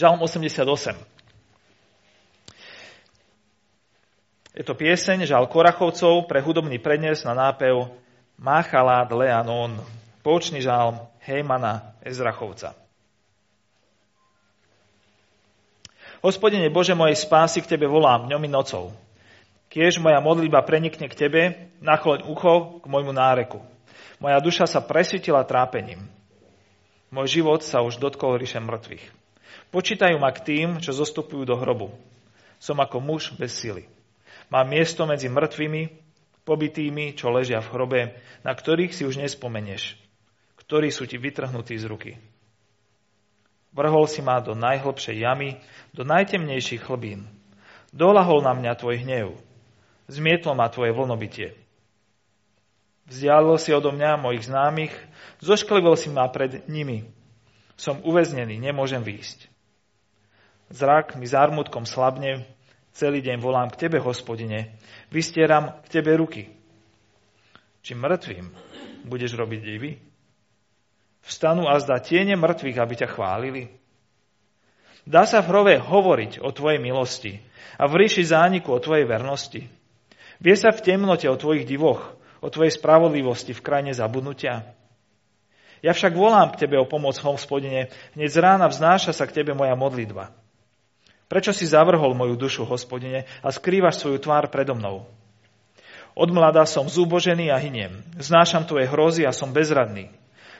Žalm 88. Je to pieseň Žal Korachovcov pre hudobný prednes na nápev Machalát Leanon, poučný žalm Hejmana Ezrachovca. Hospodine Bože mojej spásy, k Tebe volám dňom i nocou. Kiež moja modlitba prenikne k Tebe, nachloň ucho k môjmu náreku. Moja duša sa presvítila trápením. Môj život sa už dotkol ríše mŕtvych. Počítajú ma k tým, čo zostupujú do hrobu. Som ako muž bez sily. Má miesto medzi mŕtvými, pobytými, čo ležia v hrobe, na ktorých si už nespomenieš, ktorí sú ti vytrhnutí z ruky. Vrhol si ma do najhlbšej jamy, do najtemnejších chlbín. Dolahol na mňa tvoj hnev. Zmietlo ma tvoje vlnobytie. Vzdialil si odo mňa mojich známych, zošklivil si ma pred nimi. Som uväznený, nemôžem výjsť. Zrak mi zármutkom slabne, Celý deň volám k Tebe, hospodine, vystieram k Tebe ruky. Či mŕtvým budeš robiť divy? Vstanú a zdá tiene mŕtvych, aby ťa chválili? Dá sa v hrove hovoriť o Tvojej milosti a v ríši zániku o Tvojej vernosti. Vie sa v temnote o Tvojich divoch, o Tvojej spravodlivosti v krajine zabudnutia. Ja však volám k Tebe o pomoc, hospodine, hneď z rána vznáša sa k Tebe moja modlitba. Prečo si zavrhol moju dušu, hospodine, a skrývaš svoju tvár predo mnou? Od mladá som zúbožený a hyniem. Znášam tvoje hrozy a som bezradný.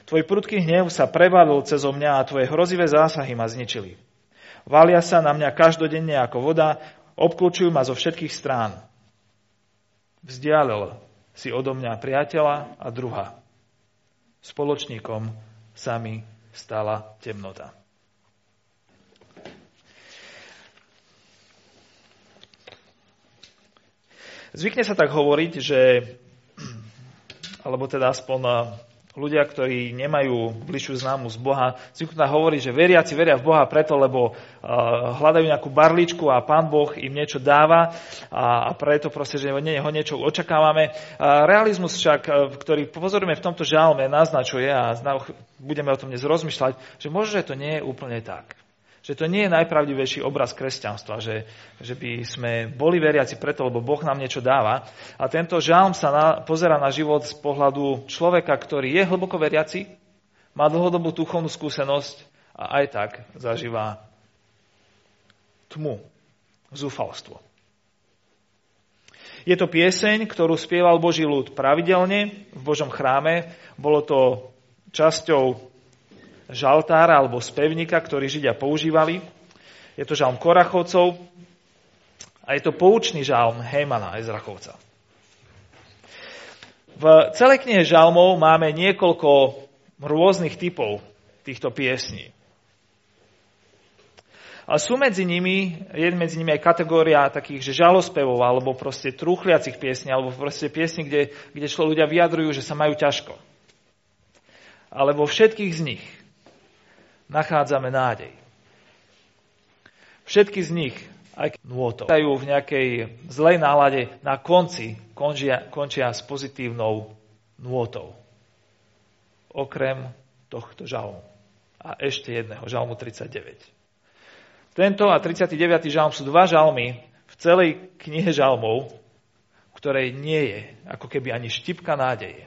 Tvoj prudký hnev sa prevalil cez mňa a tvoje hrozivé zásahy ma zničili. Valia sa na mňa každodenne ako voda, obklúčujú ma zo všetkých strán. Vzdialil si odo mňa priateľa a druha. Spoločníkom sa mi stala temnota. Zvykne sa tak hovoriť, že, alebo teda aspoň ľudia, ktorí nemajú bližšiu známu z Boha, zvyknú tak hovoriť, že veriaci veria v Boha preto, lebo uh, hľadajú nejakú barličku a Pán Boh im niečo dáva a, a preto proste, že ho niečo očakávame. Uh, realizmus však, uh, ktorý pozorujeme v tomto žalme, naznačuje a budeme o tom dnes rozmýšľať, že možno, že to nie je úplne tak. Že to nie je najpravdivejší obraz kresťanstva, že, že by sme boli veriaci preto, lebo Boh nám niečo dáva. A tento žalm sa na, pozera na život z pohľadu človeka, ktorý je hlboko veriaci, má dlhodobú duchovnú skúsenosť a aj tak zažíva tmu, zúfalstvo. Je to pieseň, ktorú spieval Boží ľud pravidelne v Božom chráme. Bolo to časťou žaltára alebo spevníka, ktorý Židia používali. Je to žalm Korachovcov a je to poučný žalm Hejmana Ezrachovca. V celej knihe žalmov máme niekoľko rôznych typov týchto piesní. A sú medzi nimi, je medzi nimi aj kategória takých, že žalospevov, alebo proste trúchliacich piesní, alebo proste piesní, kde, kde ľudia vyjadrujú, že sa majú ťažko. Ale vo všetkých z nich nachádzame nádej. Všetky z nich, aj nôto, dajú v nejakej zlej nálade, na konci končia, končia s pozitívnou nôtou. Okrem tohto žalmu. A ešte jedného, žalmu 39. Tento a 39. žalm sú dva žalmy v celej knihe žalmov, v ktorej nie je ako keby ani štipka nádeje.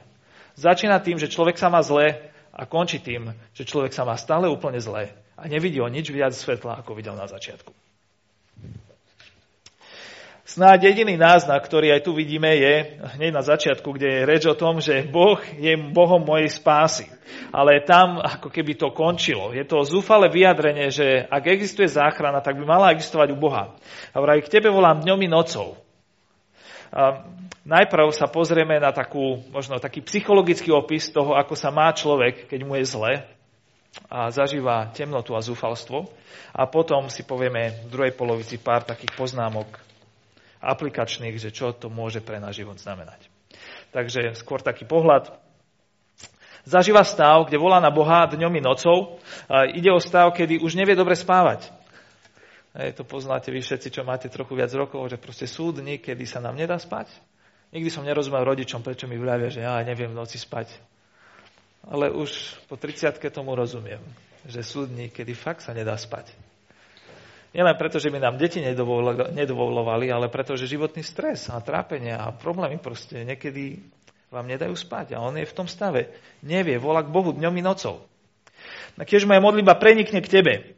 Začína tým, že človek sa má zle a končí tým, že človek sa má stále úplne zle a nevidí o nič viac svetla, ako videl na začiatku. Snáď jediný náznak, ktorý aj tu vidíme, je hneď na začiatku, kde je reč o tom, že Boh je Bohom mojej spásy. Ale tam ako keby to končilo. Je to zúfale vyjadrenie, že ak existuje záchrana, tak by mala existovať u Boha. A vraj k tebe volám dňom i nocou. Najprv sa pozrieme na takú, možno taký psychologický opis toho, ako sa má človek, keď mu je zle a zažíva temnotu a zúfalstvo. A potom si povieme v druhej polovici pár takých poznámok aplikačných, že čo to môže pre náš život znamenať. Takže skôr taký pohľad. Zažíva stav, kde volá na Boha dňom i nocou. Ide o stav, kedy už nevie dobre spávať. Hej, to poznáte vy všetci, čo máte trochu viac rokov, že proste sú dny, kedy sa nám nedá spať. Nikdy som nerozumel rodičom, prečo mi vľavia, že ja neviem v noci spať. Ale už po 30 tomu rozumiem, že sú dny, kedy fakt sa nedá spať. Nielen preto, že by nám deti nedovolovali, ale preto, že životný stres a trápenie a problémy proste niekedy vám nedajú spať. A on je v tom stave. Nevie, volá k Bohu dňom i nocou. A keď moja modlitba prenikne k tebe,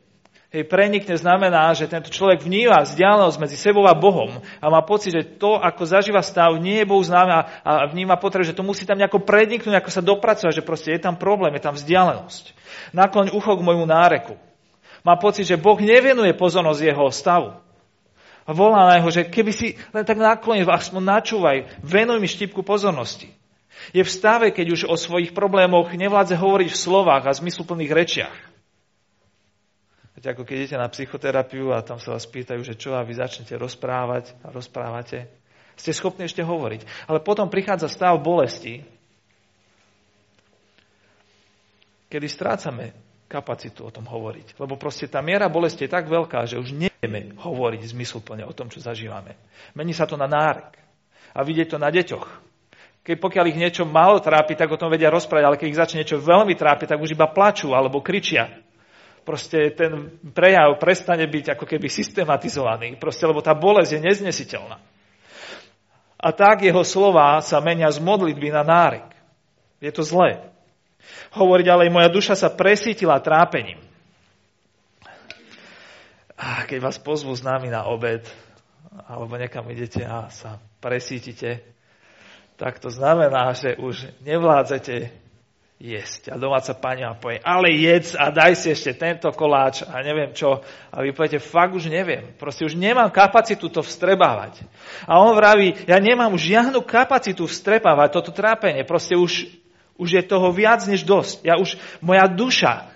hej, prenikne znamená, že tento človek vníma vzdialenosť medzi sebou a Bohom a má pocit, že to, ako zažíva stav, nie je Bohu známe a, a vníma potrebu, že to musí tam nejako preniknúť, ako sa dopracovať, že proste je tam problém, je tam vzdialenosť. Nakloň ucho k môjmu náreku má pocit, že Boh nevenuje pozornosť jeho stavu. A volá na jeho, že keby si len tak naklonil, aspoň načúvaj, venuj mi štipku pozornosti. Je v stave, keď už o svojich problémoch nevládze hovoriť v slovách a zmysluplných rečiach. Viete, ako keď idete na psychoterapiu a tam sa vás pýtajú, že čo a vy začnete rozprávať a rozprávate, ste schopní ešte hovoriť. Ale potom prichádza stav bolesti, kedy strácame kapacitu o tom hovoriť. Lebo proste tá miera bolesti je tak veľká, že už nevieme hovoriť zmysluplne o tom, čo zažívame. Mení sa to na nárek. A vidieť to na deťoch. Keď pokiaľ ich niečo malo trápi, tak o tom vedia rozprávať, ale keď ich začne niečo veľmi trápiť, tak už iba plačú alebo kričia. Proste ten prejav prestane byť ako keby systematizovaný, proste, lebo tá bolesť je neznesiteľná. A tak jeho slova sa menia z modlitby na nárek. Je to zlé. Hovorí ďalej, moja duša sa presítila trápením. A keď vás pozvú s nami na obed, alebo niekam idete a sa presítite, tak to znamená, že už nevládzete jesť. A domáca pani vám povie, ale jedz a daj si ešte tento koláč a neviem čo. A vy poviete, fakt už neviem. Proste už nemám kapacitu to vstrebávať. A on vraví, ja nemám už žiadnu kapacitu vstrebávať toto trápenie. Proste už už je toho viac než dosť. Ja už, moja duša,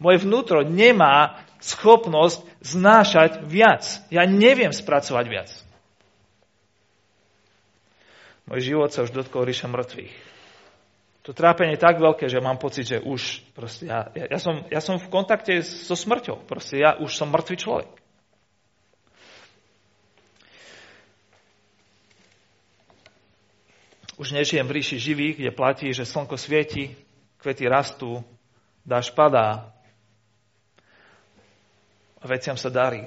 moje vnútro nemá schopnosť znášať viac. Ja neviem spracovať viac. Môj život sa už dotkol ríša mŕtvych. To trápenie je tak veľké, že mám pocit, že už proste ja, ja, ja, som, ja som v kontakte so smrťou. Proste ja už som mŕtvý človek. Už nežijem v ríši živých, kde platí, že slnko svieti, kvety rastú, dáš padá a veciam sa darí.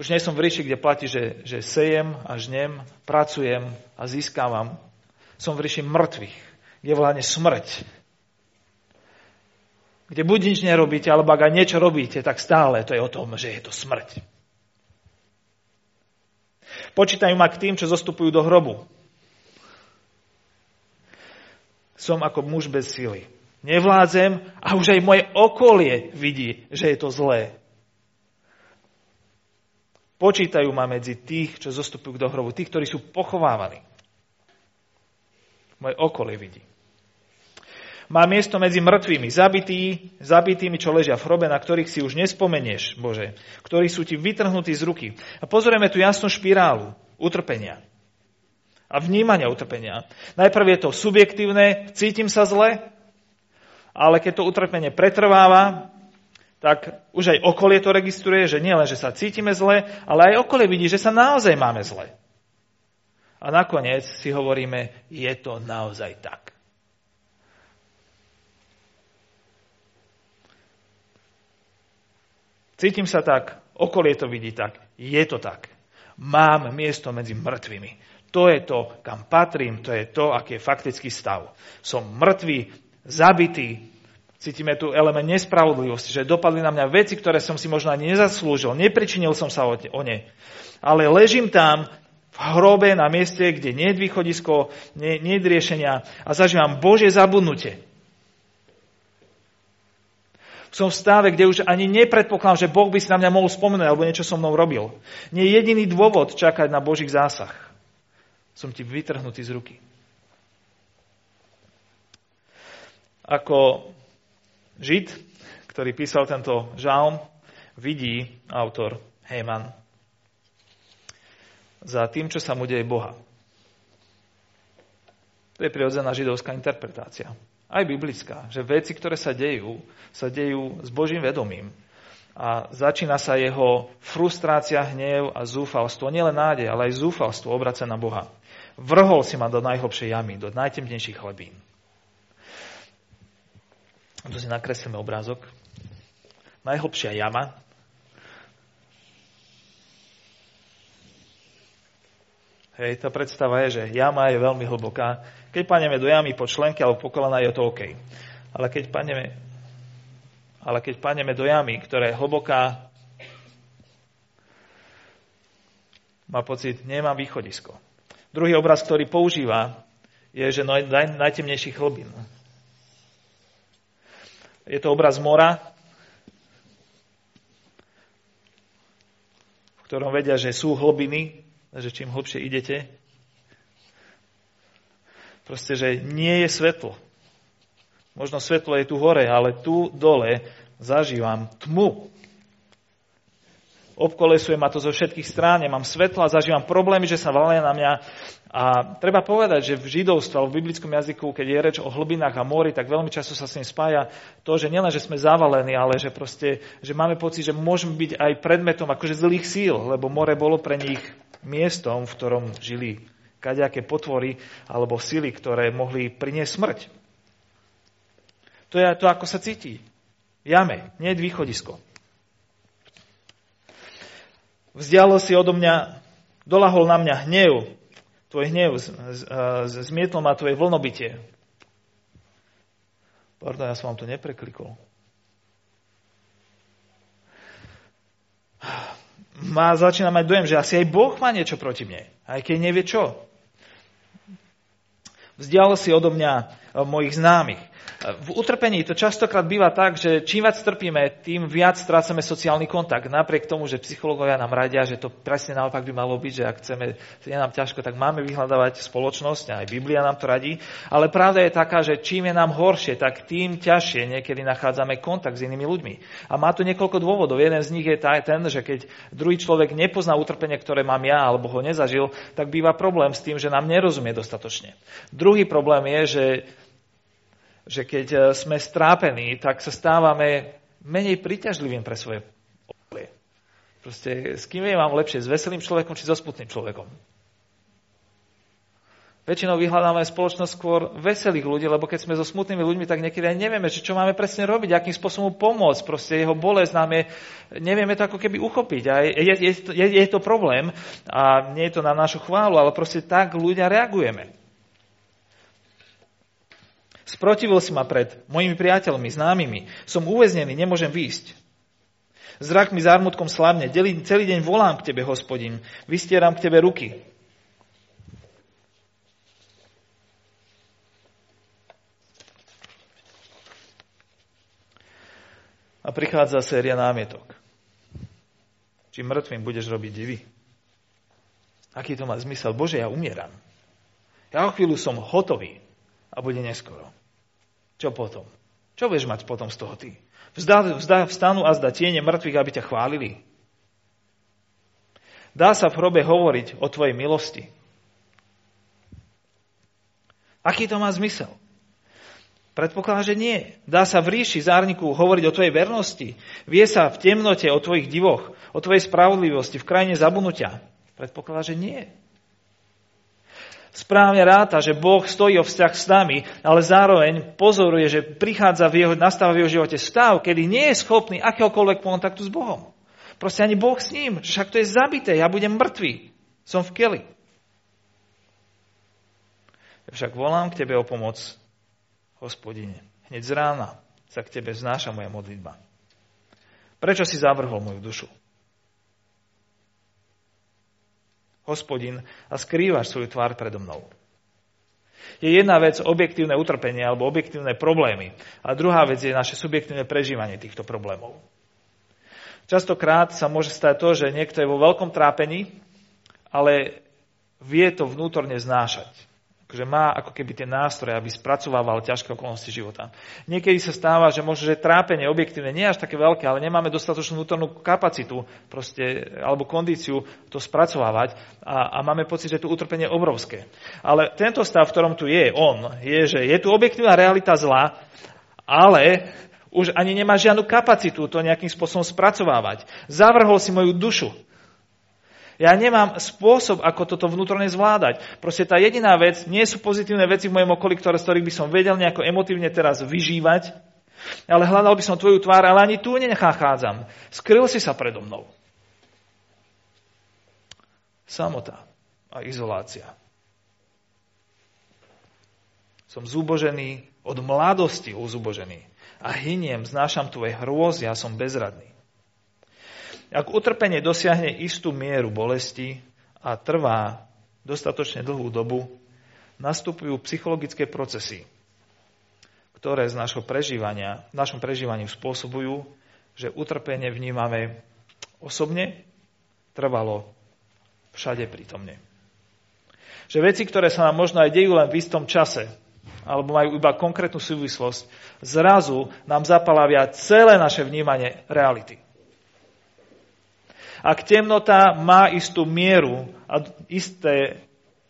Už nie som v ríši, kde platí, že, že sejem a žnem, pracujem a získavam. Som v ríši mŕtvych, kde vládne smrť. Kde buď nič nerobíte, alebo ak aj niečo robíte, tak stále to je o tom, že je to smrť. Počítajú ma k tým, čo zostupujú do hrobu. Som ako muž bez sily. Nevládzem a už aj moje okolie vidí, že je to zlé. Počítajú ma medzi tých, čo zostupujú do hrobu, tých, ktorí sú pochovávaní. Moje okolie vidí. Má miesto medzi mŕtvými, zabitý, zabitými, čo ležia v hrobe, na ktorých si už nespomenieš, Bože, ktorí sú ti vytrhnutí z ruky. A pozrieme tu jasnú špirálu utrpenia a vnímania utrpenia. Najprv je to subjektívne, cítim sa zle, ale keď to utrpenie pretrváva, tak už aj okolie to registruje, že nie len, že sa cítime zle, ale aj okolie vidí, že sa naozaj máme zle. A nakoniec si hovoríme, je to naozaj tak. Cítim sa tak, okolie to vidí tak, je to tak. Mám miesto medzi mŕtvými. To je to, kam patrím, to je to, aký je faktický stav. Som mŕtvý, zabitý, cítime tu element nespravodlivosti, že dopadli na mňa veci, ktoré som si možno ani nezaslúžil, nepričinil som sa o ne. Ale ležím tam v hrobe na mieste, kde nie je východisko, nie, nie je riešenia a zažívam Božie zabudnutie som v stave, kde už ani nepredpokladám, že Boh by si na mňa mohol spomenúť alebo niečo so mnou robil. Nie je jediný dôvod čakať na Božích zásah. Som ti vytrhnutý z ruky. Ako Žid, ktorý písal tento žalm, vidí autor Heyman za tým, čo sa mu deje Boha. To je prirodzená židovská interpretácia aj biblická, že veci, ktoré sa dejú, sa dejú s Božím vedomím. A začína sa jeho frustrácia, hnev a zúfalstvo, nielen nádej, ale aj zúfalstvo obraca na Boha. Vrhol si ma do najhlbšej jamy, do najtemnejších hlebín. Tu si nakreslíme obrázok. Najhlbšia jama Hej, tá predstava je, že jama je veľmi hlboká. Keď padneme do jamy po členky alebo po kolena, je to OK. Ale keď padneme, ale keď padneme do jamy, ktorá je hlboká, má pocit, nemá východisko. Druhý obraz, ktorý používa, je, že naj, najtemnejších hlbín. Je to obraz mora, v ktorom vedia, že sú hlbiny, že čím hlbšie idete, proste, že nie je svetlo. Možno svetlo je tu hore, ale tu dole zažívam tmu. Obkolesuje ma to zo všetkých strán, mám svetlo a zažívam problémy, že sa valia na mňa. A treba povedať, že v židovstve, v biblickom jazyku, keď je reč o hlbinách a mori, tak veľmi často sa s tým spája to, že nielen, že sme zavalení, ale že, proste, že máme pocit, že môžeme byť aj predmetom akože zlých síl, lebo more bolo pre nich miestom, v ktorom žili kaďaké potvory alebo sily, ktoré mohli priniesť smrť. To je to, ako sa cíti. Jame, nie je východisko. Vzdialo si odo mňa, dolahol na mňa hnev, tvoj hnev, zmietlo ma tvoje vlnobytie. Pardon, ja som vám to nepreklikol. má, začína mať dojem, že asi aj Boh má niečo proti mne, aj keď nevie čo. Vzdial si odo mňa mojich známych. V utrpení to častokrát býva tak, že čím viac trpíme, tým viac strácame sociálny kontakt. Napriek tomu, že psychológovia nám radia, že to presne naopak by malo byť, že ak chceme, je nám ťažko, tak máme vyhľadávať spoločnosť, aj Biblia nám to radí. Ale pravda je taká, že čím je nám horšie, tak tým ťažšie niekedy nachádzame kontakt s inými ľuďmi. A má to niekoľko dôvodov. Jeden z nich je ten, že keď druhý človek nepozná utrpenie, ktoré mám ja, alebo ho nezažil, tak býva problém s tým, že nám nerozumie dostatočne. Druhý problém je, že že keď e, sme strápení, tak sa stávame menej príťažlivým pre svoje okolie. Proste s kým je vám lepšie, s veselým človekom či so smutným človekom? Väčšinou vyhľadáme spoločnosť skôr veselých ľudí, lebo keď sme so smutnými ľuďmi, tak niekedy aj nevieme, čo máme presne robiť, akým spôsobom pomôcť. Proste jeho bolesť nám je, nevieme to ako keby uchopiť. A je, je, je, je to problém a nie je to na našu chválu, ale proste tak ľudia reagujeme. Sprotivil si ma pred mojimi priateľmi, známymi. Som uväznený, nemôžem výjsť. Zrak mi zármutkom slabne. Celý deň volám k Tebe, hospodin. Vystieram k Tebe ruky. A prichádza séria námietok. Či mŕtvým budeš robiť divy? Aký to má zmysel? Bože, ja umieram. Ja o chvíľu som hotový a bude neskoro. Čo potom? Čo budeš mať potom z toho ty? Vzdá, vzdá, vstanú a zda tiene mŕtvych, aby ťa chválili. Dá sa v hrobe hovoriť o tvojej milosti. Aký to má zmysel? Predpokladá, že nie. Dá sa v ríši zárniku hovoriť o tvojej vernosti. Vie sa v temnote o tvojich divoch, o tvojej spravodlivosti, v krajine zabunutia. Predpokladá, že nie správne ráta, že Boh stojí o vzťah s nami, ale zároveň pozoruje, že prichádza v jeho, nastáva v jeho živote stav, kedy nie je schopný akéhokoľvek kontaktu s Bohom. Proste ani Boh s ním, že však to je zabité, ja budem mŕtvý, som v keli. Však volám k Tebe o pomoc, hospodine. Hneď z rána sa k Tebe znáša moja modlitba. Prečo si zavrhol moju dušu? Hospodin, a skrývaš svoju tvár predo mnou. Je jedna vec objektívne utrpenie alebo objektívne problémy a druhá vec je naše subjektívne prežívanie týchto problémov. Častokrát sa môže stať to, že niekto je vo veľkom trápení, ale vie to vnútorne znášať že má ako keby tie nástroje, aby spracovával ťažké okolnosti života. Niekedy sa stáva, že možno, že trápenie objektívne nie je až také veľké, ale nemáme dostatočnú vnútornú kapacitu proste, alebo kondíciu to spracovávať a, a máme pocit, že tu utrpenie je obrovské. Ale tento stav, v ktorom tu je on, je, že je tu objektívna realita zla, ale už ani nemá žiadnu kapacitu to nejakým spôsobom spracovávať. Zavrhol si moju dušu. Ja nemám spôsob, ako toto vnútorne zvládať. Proste tá jediná vec, nie sú pozitívne veci v mojom okolí, ktoré, z ktorých by som vedel nejako emotívne teraz vyžívať, ale hľadal by som tvoju tvár, ale ani tu nenachádzam. Skryl si sa predo mnou. Samota. a izolácia. Som zúbožený, od mladosti uzubožený. A hyniem, znášam tvoje hrôzy a som bezradný. Ak utrpenie dosiahne istú mieru bolesti a trvá dostatočne dlhú dobu, nastupujú psychologické procesy, ktoré z našho prežívania, v našom prežívaní spôsobujú, že utrpenie vnímame osobne, trvalo, všade prítomne. Že veci, ktoré sa nám možno aj dejú len v istom čase, alebo majú iba konkrétnu súvislosť, zrazu nám zapalavia celé naše vnímanie reality. Ak temnota má istú mieru a isté,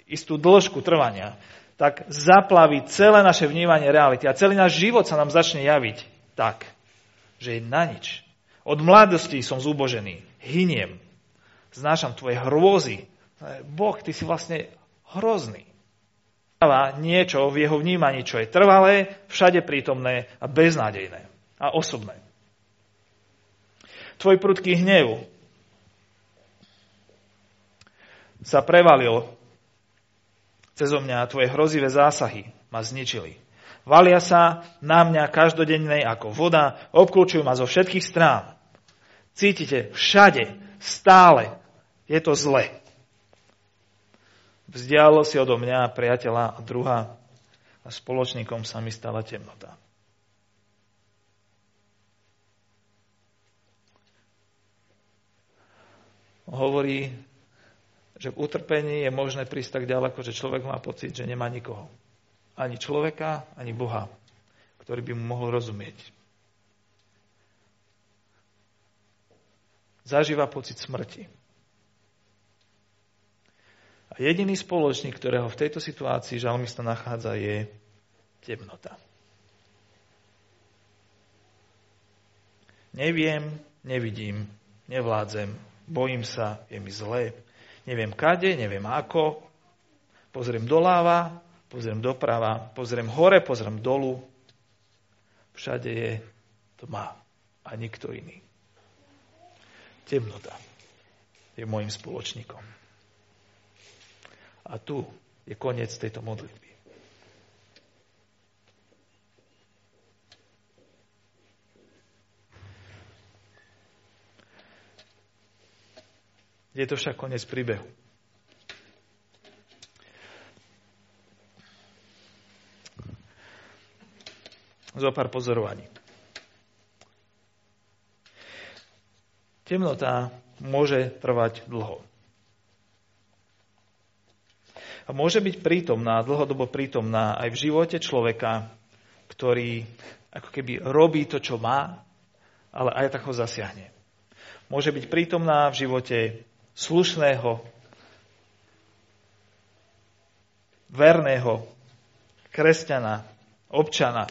istú dĺžku trvania, tak zaplaví celé naše vnímanie reality a celý náš život sa nám začne javiť tak, že je na nič. Od mladosti som zúbožený, hyniem, znášam tvoje hrôzy. Boh, ty si vlastne hrozný niečo v jeho vnímaní, čo je trvalé, všade prítomné a beznádejné a osobné. Tvoj prudký hnev sa prevalil cez mňa a tvoje hrozivé zásahy ma zničili. Valia sa na mňa každodennej ako voda, obklúčujú ma zo všetkých strán. Cítite všade, stále, je to zle. Vzdialo si odo mňa priateľa a druha a spoločníkom sa mi stala temnota. Hovorí, že v utrpení je možné prísť tak ďaleko, že človek má pocit, že nemá nikoho. Ani človeka, ani Boha, ktorý by mu mohol rozumieť. Zažíva pocit smrti. A jediný spoločník, ktorého v tejto situácii žalmista nachádza, je temnota. Neviem, nevidím, nevládzem, bojím sa, je mi zlé, neviem kade, neviem ako, pozriem doláva, pozriem doprava, pozriem hore, pozriem dolu, všade je tma a nikto iný. Temnota je môjim spoločníkom. A tu je koniec tejto modlitby. Je to však koniec príbehu. Zo pár pozorovaní. Temnota môže trvať dlho a môže byť prítomná, dlhodobo prítomná aj v živote človeka, ktorý ako keby robí to, čo má, ale aj tak ho zasiahne. Môže byť prítomná v živote slušného, verného kresťana, občana.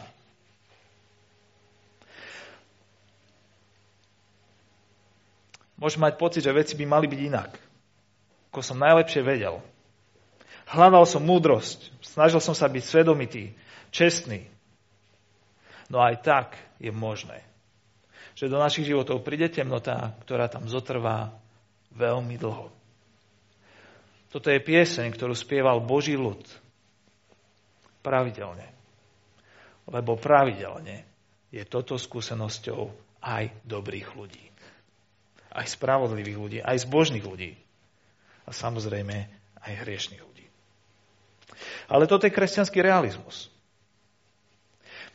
Môžem mať pocit, že veci by mali byť inak, ako som najlepšie vedel. Hľadal som múdrosť, snažil som sa byť svedomitý, čestný. No aj tak je možné, že do našich životov príde temnota, ktorá tam zotrvá veľmi dlho. Toto je pieseň, ktorú spieval Boží ľud. Pravidelne. Lebo pravidelne je toto skúsenosťou aj dobrých ľudí. Aj spravodlivých ľudí, aj zbožných ľudí. A samozrejme aj hriešných ľudí. Ale toto je kresťanský realizmus.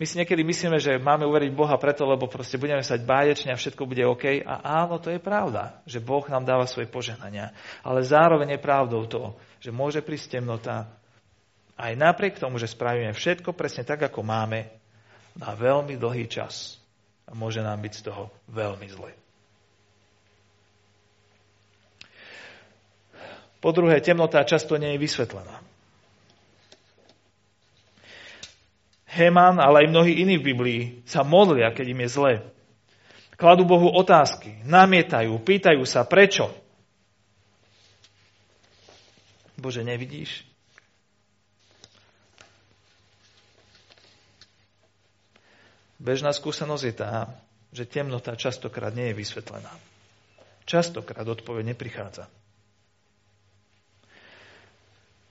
My si niekedy myslíme, že máme uveriť Boha preto, lebo proste budeme sať báječne a všetko bude OK. A áno, to je pravda, že Boh nám dáva svoje požehnania. Ale zároveň je pravdou to, že môže prísť temnota aj napriek tomu, že spravíme všetko presne tak, ako máme, na veľmi dlhý čas. A môže nám byť z toho veľmi zle. Po druhé, temnota často nie je vysvetlená. Heman, ale aj mnohí iní v Biblii sa modlia, keď im je zle. Kladú Bohu otázky, namietajú, pýtajú sa, prečo? Bože, nevidíš? Bežná skúsenosť je tá, že temnota častokrát nie je vysvetlená. Častokrát odpoveď neprichádza.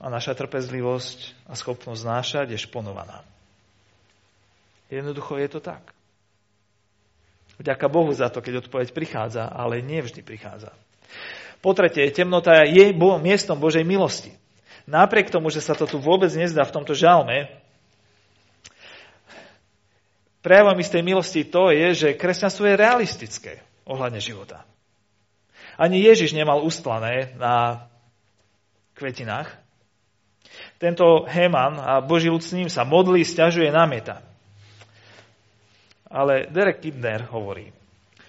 a naša trpezlivosť a schopnosť znášať je šponovaná. Jednoducho je to tak. Vďaka Bohu za to, keď odpoveď prichádza, ale nie vždy prichádza. Po tretie, temnota je miestom Božej milosti. Napriek tomu, že sa to tu vôbec nezdá v tomto žalme, prejavom istej milosti to je, že kresťanstvo je realistické ohľadne života. Ani Ježiš nemal ustlané na kvetinách. Tento Heman a Boží ľud s ním sa modlí, stiažuje, namieta. Ale Derek Kidner hovorí,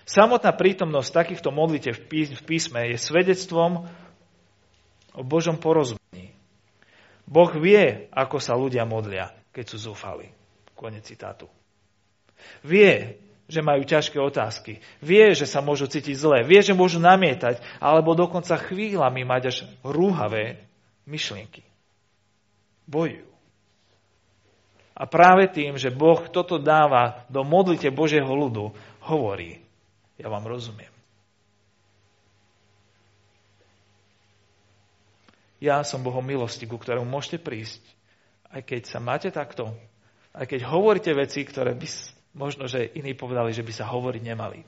samotná prítomnosť takýchto modlitev v písme je svedectvom o Božom porozumení. Boh vie, ako sa ľudia modlia, keď sú zúfali. Konec citátu. Vie, že majú ťažké otázky. Vie, že sa môžu cítiť zle. Vie, že môžu namietať, alebo dokonca chvíľami mať až rúhavé myšlienky. Bojujú. A práve tým, že Boh toto dáva do modlite Božieho ľudu, hovorí, ja vám rozumiem. Ja som Bohom milosti, ku ktorému môžete prísť, aj keď sa máte takto, aj keď hovoríte veci, ktoré by možno, že iní povedali, že by sa hovoriť nemali.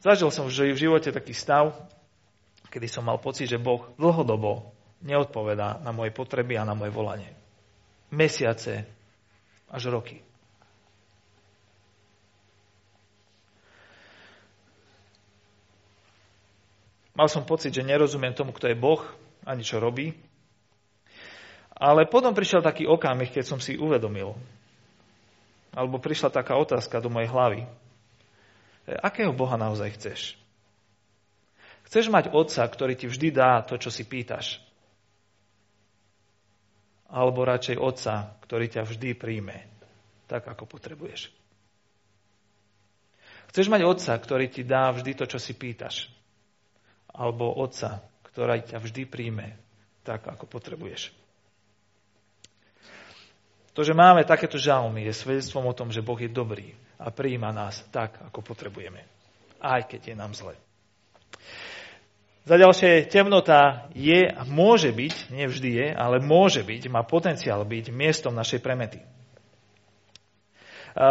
Zažil som v živote taký stav, kedy som mal pocit, že Boh dlhodobo neodpovedá na moje potreby a na moje volanie. Mesiace až roky. Mal som pocit, že nerozumiem tomu, kto je Boh, ani čo robí. Ale potom prišiel taký okamih, keď som si uvedomil, alebo prišla taká otázka do mojej hlavy. Akého Boha naozaj chceš? Chceš mať otca, ktorý ti vždy dá to, čo si pýtaš? Alebo radšej otca, ktorý ťa vždy príjme, tak ako potrebuješ? Chceš mať otca, ktorý ti dá vždy to, čo si pýtaš? Alebo otca, ktorý ťa vždy príjme, tak ako potrebuješ? To, že máme takéto žalmy, je svedectvom o tom, že Boh je dobrý a príjma nás tak, ako potrebujeme. Aj keď je nám zle. Za ďalšie, temnota je, môže byť, nevždy je, ale môže byť, má potenciál byť miestom našej premety.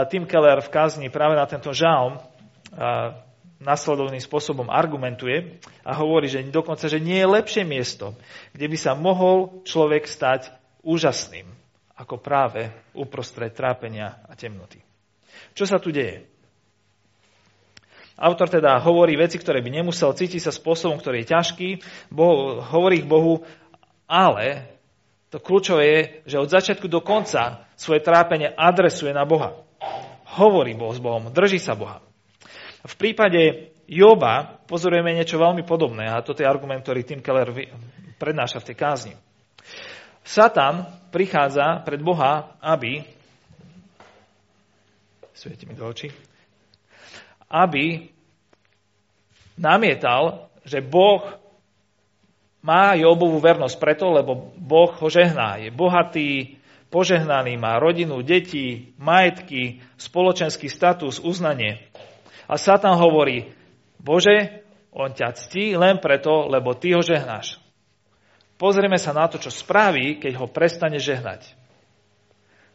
Tim Keller v kazni práve na tento žalm nasledovným spôsobom argumentuje a hovorí, že dokonca, že nie je lepšie miesto, kde by sa mohol človek stať úžasným, ako práve uprostred trápenia a temnoty. Čo sa tu deje? Autor teda hovorí veci, ktoré by nemusel, cítiť sa spôsobom, ktorý je ťažký, boh, hovorí ich Bohu, ale to kľúčové je, že od začiatku do konca svoje trápenie adresuje na Boha. Hovorí Boh s Bohom, drží sa Boha. V prípade Joba pozorujeme niečo veľmi podobné a toto je argument, ktorý Tim Keller prednáša v tej kázni. Satan prichádza pred Boha, aby svieti mi do očí, aby namietal, že Boh má Jobovú vernosť preto, lebo Boh ho žehná. Je bohatý, požehnaný, má rodinu, deti, majetky, spoločenský status, uznanie. A Satan hovorí, Bože, on ťa ctí len preto, lebo ty ho žehnáš. Pozrieme sa na to, čo spraví, keď ho prestane žehnať.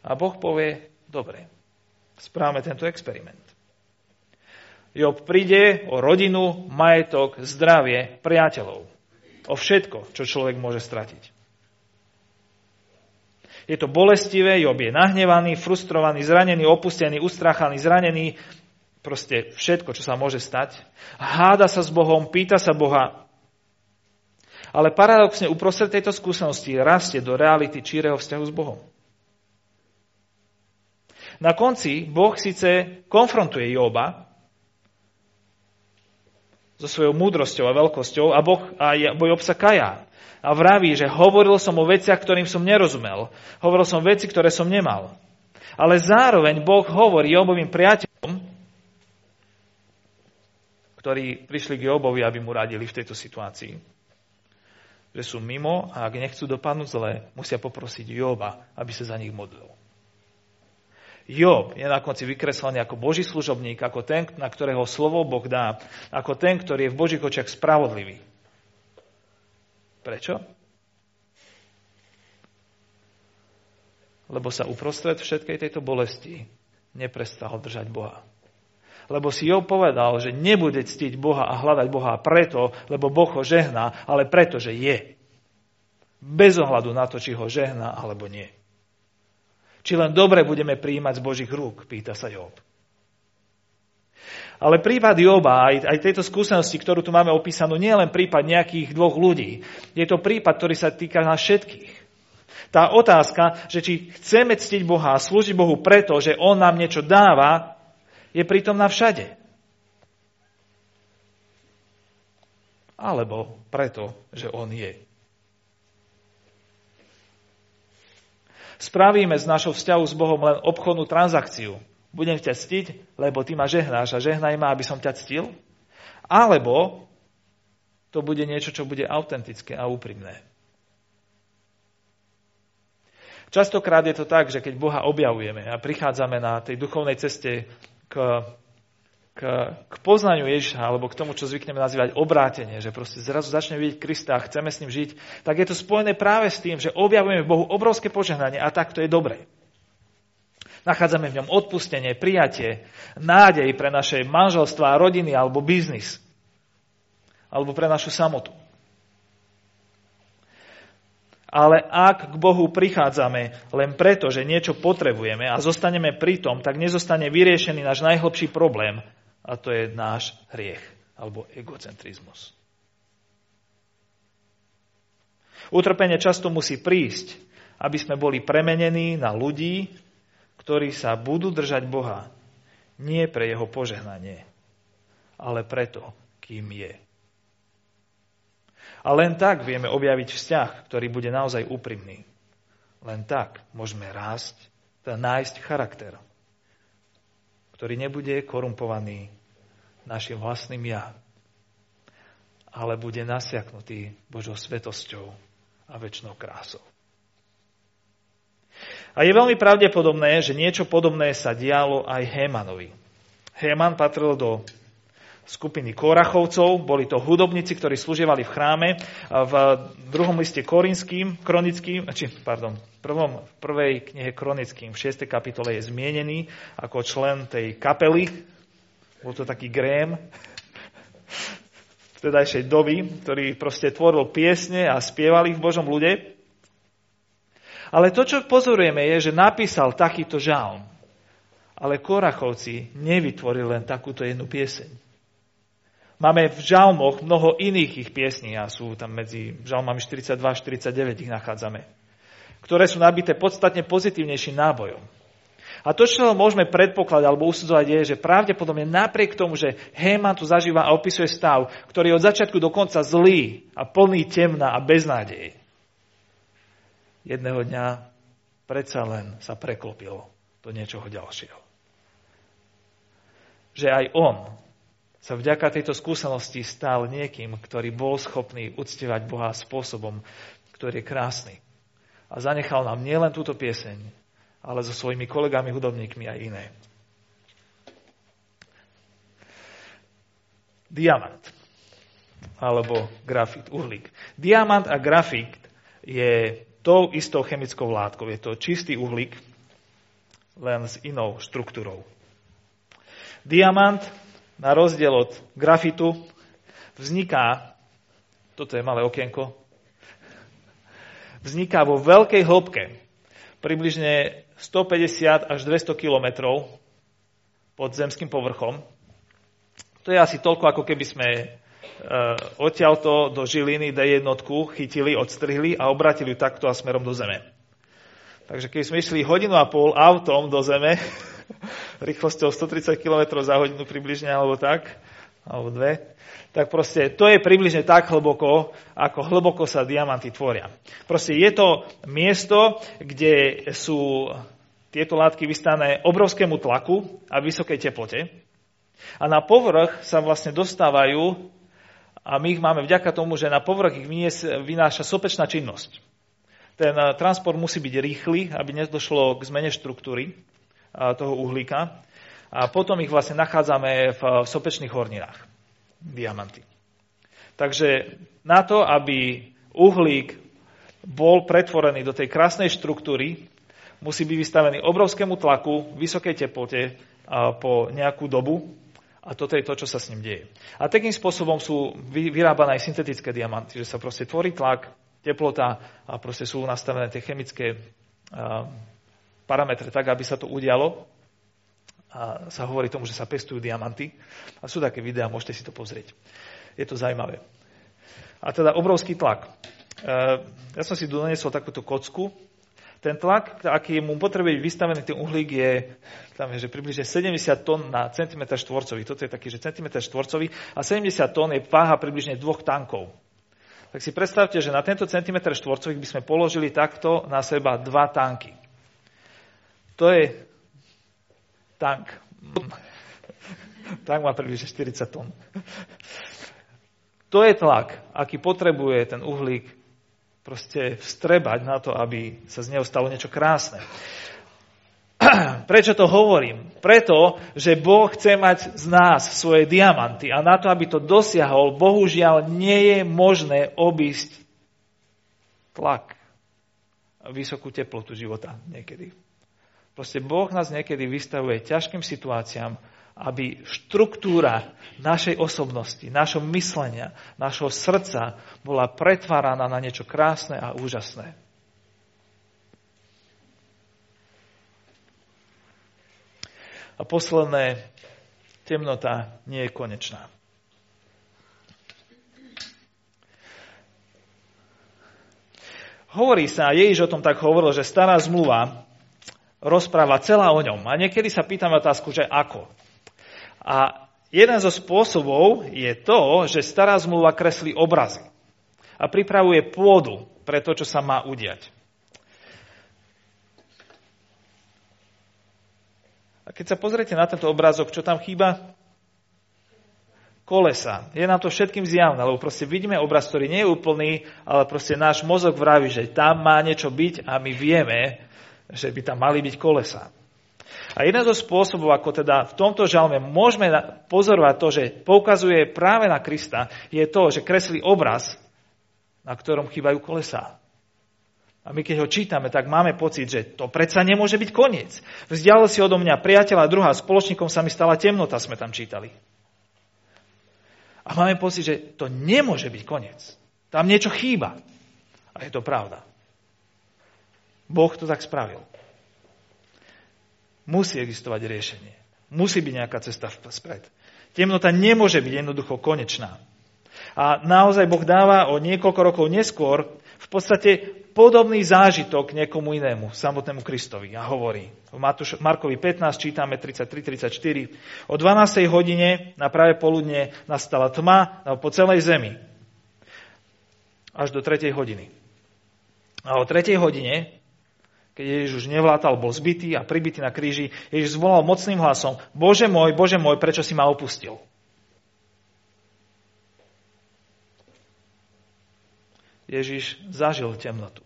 A Boh povie, dobre, správame tento experiment. Job príde o rodinu, majetok, zdravie, priateľov. O všetko, čo človek môže stratiť. Je to bolestivé, Job je nahnevaný, frustrovaný, zranený, opustený, ustrachaný, zranený, proste všetko, čo sa môže stať. Háda sa s Bohom, pýta sa Boha. Ale paradoxne uprostred tejto skúsenosti rastie do reality číreho vzťahu s Bohom. Na konci Boh síce konfrontuje Joba, so svojou múdrosťou a veľkosťou a Boh a Job sa kaja. A vraví, že hovoril som o veciach, ktorým som nerozumel. Hovoril som veci, ktoré som nemal. Ale zároveň Boh hovorí Jobovým priateľom, ktorí prišli k Jobovi, aby mu radili v tejto situácii. Že sú mimo a ak nechcú dopadnúť zle, musia poprosiť Joba, aby sa za nich modlil. Job je na konci vykreslený ako Boží služobník, ako ten, na ktorého slovo Boh dá, ako ten, ktorý je v Božích očiach spravodlivý. Prečo? Lebo sa uprostred všetkej tejto bolesti neprestal držať Boha. Lebo si Job povedal, že nebude ctiť Boha a hľadať Boha preto, lebo Boh ho žehná, ale preto, že je. Bez ohľadu na to, či ho žehná alebo nie. Či len dobre budeme príjmať z Božích rúk, pýta sa Job. Ale prípad Joba, aj, aj tejto skúsenosti, ktorú tu máme opísanú, nie je len prípad nejakých dvoch ľudí. Je to prípad, ktorý sa týka nás všetkých. Tá otázka, že či chceme ctiť Boha a slúžiť Bohu preto, že On nám niečo dáva, je prítomná všade. Alebo preto, že On je. Spravíme z našho vzťahu s Bohom len obchodnú transakciu. Budem ťa ctiť, lebo ty ma žehnáš a žehnaj ma, aby som ťa ctil. Alebo to bude niečo, čo bude autentické a úprimné. Častokrát je to tak, že keď Boha objavujeme a prichádzame na tej duchovnej ceste k k, k poznaniu Ježiša, alebo k tomu, čo zvykneme nazývať obrátenie, že proste zrazu začneme vidieť Krista a chceme s ním žiť, tak je to spojené práve s tým, že objavujeme v Bohu obrovské požehnanie a tak to je dobré. Nachádzame v ňom odpustenie, prijatie, nádej pre naše manželstva, rodiny alebo biznis. Alebo pre našu samotu. Ale ak k Bohu prichádzame len preto, že niečo potrebujeme a zostaneme pri tom, tak nezostane vyriešený náš najhlbší problém a to je náš hriech alebo egocentrizmus. Utrpenie často musí prísť, aby sme boli premenení na ľudí, ktorí sa budú držať Boha nie pre jeho požehnanie, ale preto, kým je. A len tak vieme objaviť vzťah, ktorý bude naozaj úprimný. Len tak môžeme rásť, teda nájsť charakter, ktorý nebude korumpovaný našim vlastným ja, ale bude nasiaknutý Božou svetosťou a väčšnou krásou. A je veľmi pravdepodobné, že niečo podobné sa dialo aj Hémanovi. Héman patril do skupiny Korachovcov, boli to hudobníci, ktorí služievali v chráme. V druhom liste Korinským, kronickým, či, pardon, v, prvom, v prvej knihe Kronickým, v 6. kapitole je zmienený ako člen tej kapely. Bol to taký grém vtedajšej doby, ktorý proste tvoril piesne a spievali v Božom ľude. Ale to, čo pozorujeme, je, že napísal takýto žalm. Ale Korachovci nevytvorili len takúto jednu pieseň. Máme v žalmoch mnoho iných ich piesní a sú tam medzi žalmami 42 a 49 ich nachádzame, ktoré sú nabité podstatne pozitívnejším nábojom. A to, čo môžeme predpokladať alebo usudzovať, je, že pravdepodobne napriek tomu, že Héman tu zažíva a opisuje stav, ktorý je od začiatku do konca zlý a plný temna a beznádej, jedného dňa predsa len sa preklopil do niečoho ďalšieho. Že aj on sa vďaka tejto skúsenosti stal niekým, ktorý bol schopný uctievať Boha spôsobom, ktorý je krásny. A zanechal nám nielen túto pieseň, ale so svojimi kolegami hudobníkmi aj iné. Diamant alebo grafit, uhlík. Diamant a grafit je tou istou chemickou látkou. Je to čistý uhlík, len s inou štruktúrou. Diamant na rozdiel od grafitu, vzniká, toto je malé okienko, vzniká vo veľkej hĺbke, približne 150 až 200 kilometrov pod zemským povrchom. To je asi toľko, ako keby sme e, odtiaľto do Žiliny D1 chytili, odstrihli a obratili takto a smerom do zeme. Takže keď sme išli hodinu a pol autom do zeme, rýchlosťou 130 km za hodinu približne, alebo tak, alebo dve, tak proste to je približne tak hlboko, ako hlboko sa diamanty tvoria. Proste je to miesto, kde sú tieto látky vystané obrovskému tlaku a vysokej teplote. A na povrch sa vlastne dostávajú, a my ich máme vďaka tomu, že na povrch ich vynáša sopečná činnosť. Ten transport musí byť rýchly, aby nedošlo k zmene štruktúry toho uhlíka. A potom ich vlastne nachádzame v sopečných horninách. Diamanty. Takže na to, aby uhlík bol pretvorený do tej krásnej štruktúry, musí byť vystavený obrovskému tlaku, vysokej teplote po nejakú dobu a toto je to, čo sa s ním deje. A takým spôsobom sú vyrábané aj syntetické diamanty, že sa proste tvorí tlak, teplota a proste sú nastavené tie chemické parametre tak, aby sa to udialo. A sa hovorí tomu, že sa pestujú diamanty. A sú také videá, môžete si to pozrieť. Je to zaujímavé. A teda obrovský tlak. Ja som si donesol takúto kocku. Ten tlak, aký mu potrebuje byť vystavený ten uhlík, je, tam je že približne 70 tón na centimetr štvorcový. Toto je taký, že centimetr štvorcový a 70 tón je váha približne dvoch tankov. Tak si predstavte, že na tento centimetr štvorcový by sme položili takto na seba dva tanky. To je tank. Tank má približne 40 tón. To je tlak, aký potrebuje ten uhlík proste vstrebať na to, aby sa z neho stalo niečo krásne. Prečo to hovorím? Preto, že Boh chce mať z nás svoje diamanty a na to, aby to dosiahol, bohužiaľ nie je možné obísť tlak vysokú teplotu života niekedy. Proste Boh nás niekedy vystavuje ťažkým situáciám, aby štruktúra našej osobnosti, našho myslenia, našho srdca bola pretváraná na niečo krásne a úžasné. A posledné, temnota nie je konečná. Hovorí sa, Ježiš o tom tak hovoril, že stará zmluva rozpráva celá o ňom. A niekedy sa pýtam otázku, že ako. A jeden zo spôsobov je to, že stará zmluva kreslí obrazy a pripravuje pôdu pre to, čo sa má udiať. A keď sa pozriete na tento obrázok, čo tam chýba? Kolesa. Je nám to všetkým zjavné, lebo proste vidíme obraz, ktorý nie je úplný, ale proste náš mozog vraví, že tam má niečo byť a my vieme, že by tam mali byť kolesa. A jeden zo spôsobov, ako teda v tomto žalme môžeme pozorovať to, že poukazuje práve na Krista, je to, že kreslí obraz, na ktorom chýbajú kolesá. A my keď ho čítame, tak máme pocit, že to predsa nemôže byť koniec. Vzdialil si odo mňa priateľa druhá, spoločníkom sa mi stala temnota, sme tam čítali. A máme pocit, že to nemôže byť koniec. Tam niečo chýba. A je to pravda. Boh to tak spravil. Musí existovať riešenie. Musí byť nejaká cesta vpred. Temnota nemôže byť jednoducho konečná. A naozaj Boh dáva o niekoľko rokov neskôr v podstate podobný zážitok niekomu inému, samotnému Kristovi. A hovorí, v Markovi 15 čítame 33-34, o 12. hodine na práve poludne nastala tma po celej zemi. Až do 3. hodiny. A o 3. hodine keď Ježiš už nevlátal, bol zbytý a pribitý na kríži, Ježiš zvolal mocným hlasom, Bože môj, Bože môj, prečo si ma opustil? Ježiš zažil temnotu,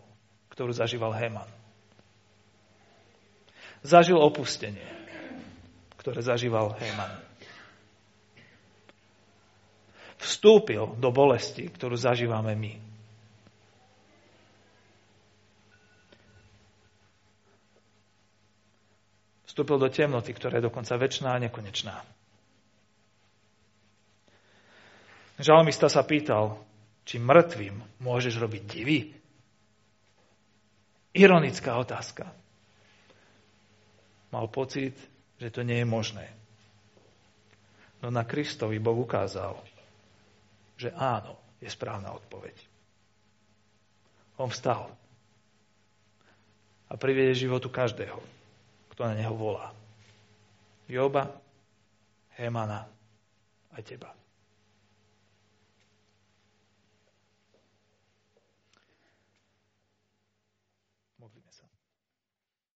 ktorú zažíval Heman. Zažil opustenie, ktoré zažíval Heman. Vstúpil do bolesti, ktorú zažívame my. Vstúpil do temnoty, ktorá je dokonca väčšiná a nekonečná. Žalmista sa pýtal, či mŕtvým môžeš robiť divy? Ironická otázka. Mal pocit, že to nie je možné. No na Kristovi Boh ukázal, že áno, je správna odpoveď. On vstal a privede životu každého kto na neho volá. Joba, Hemana a teba.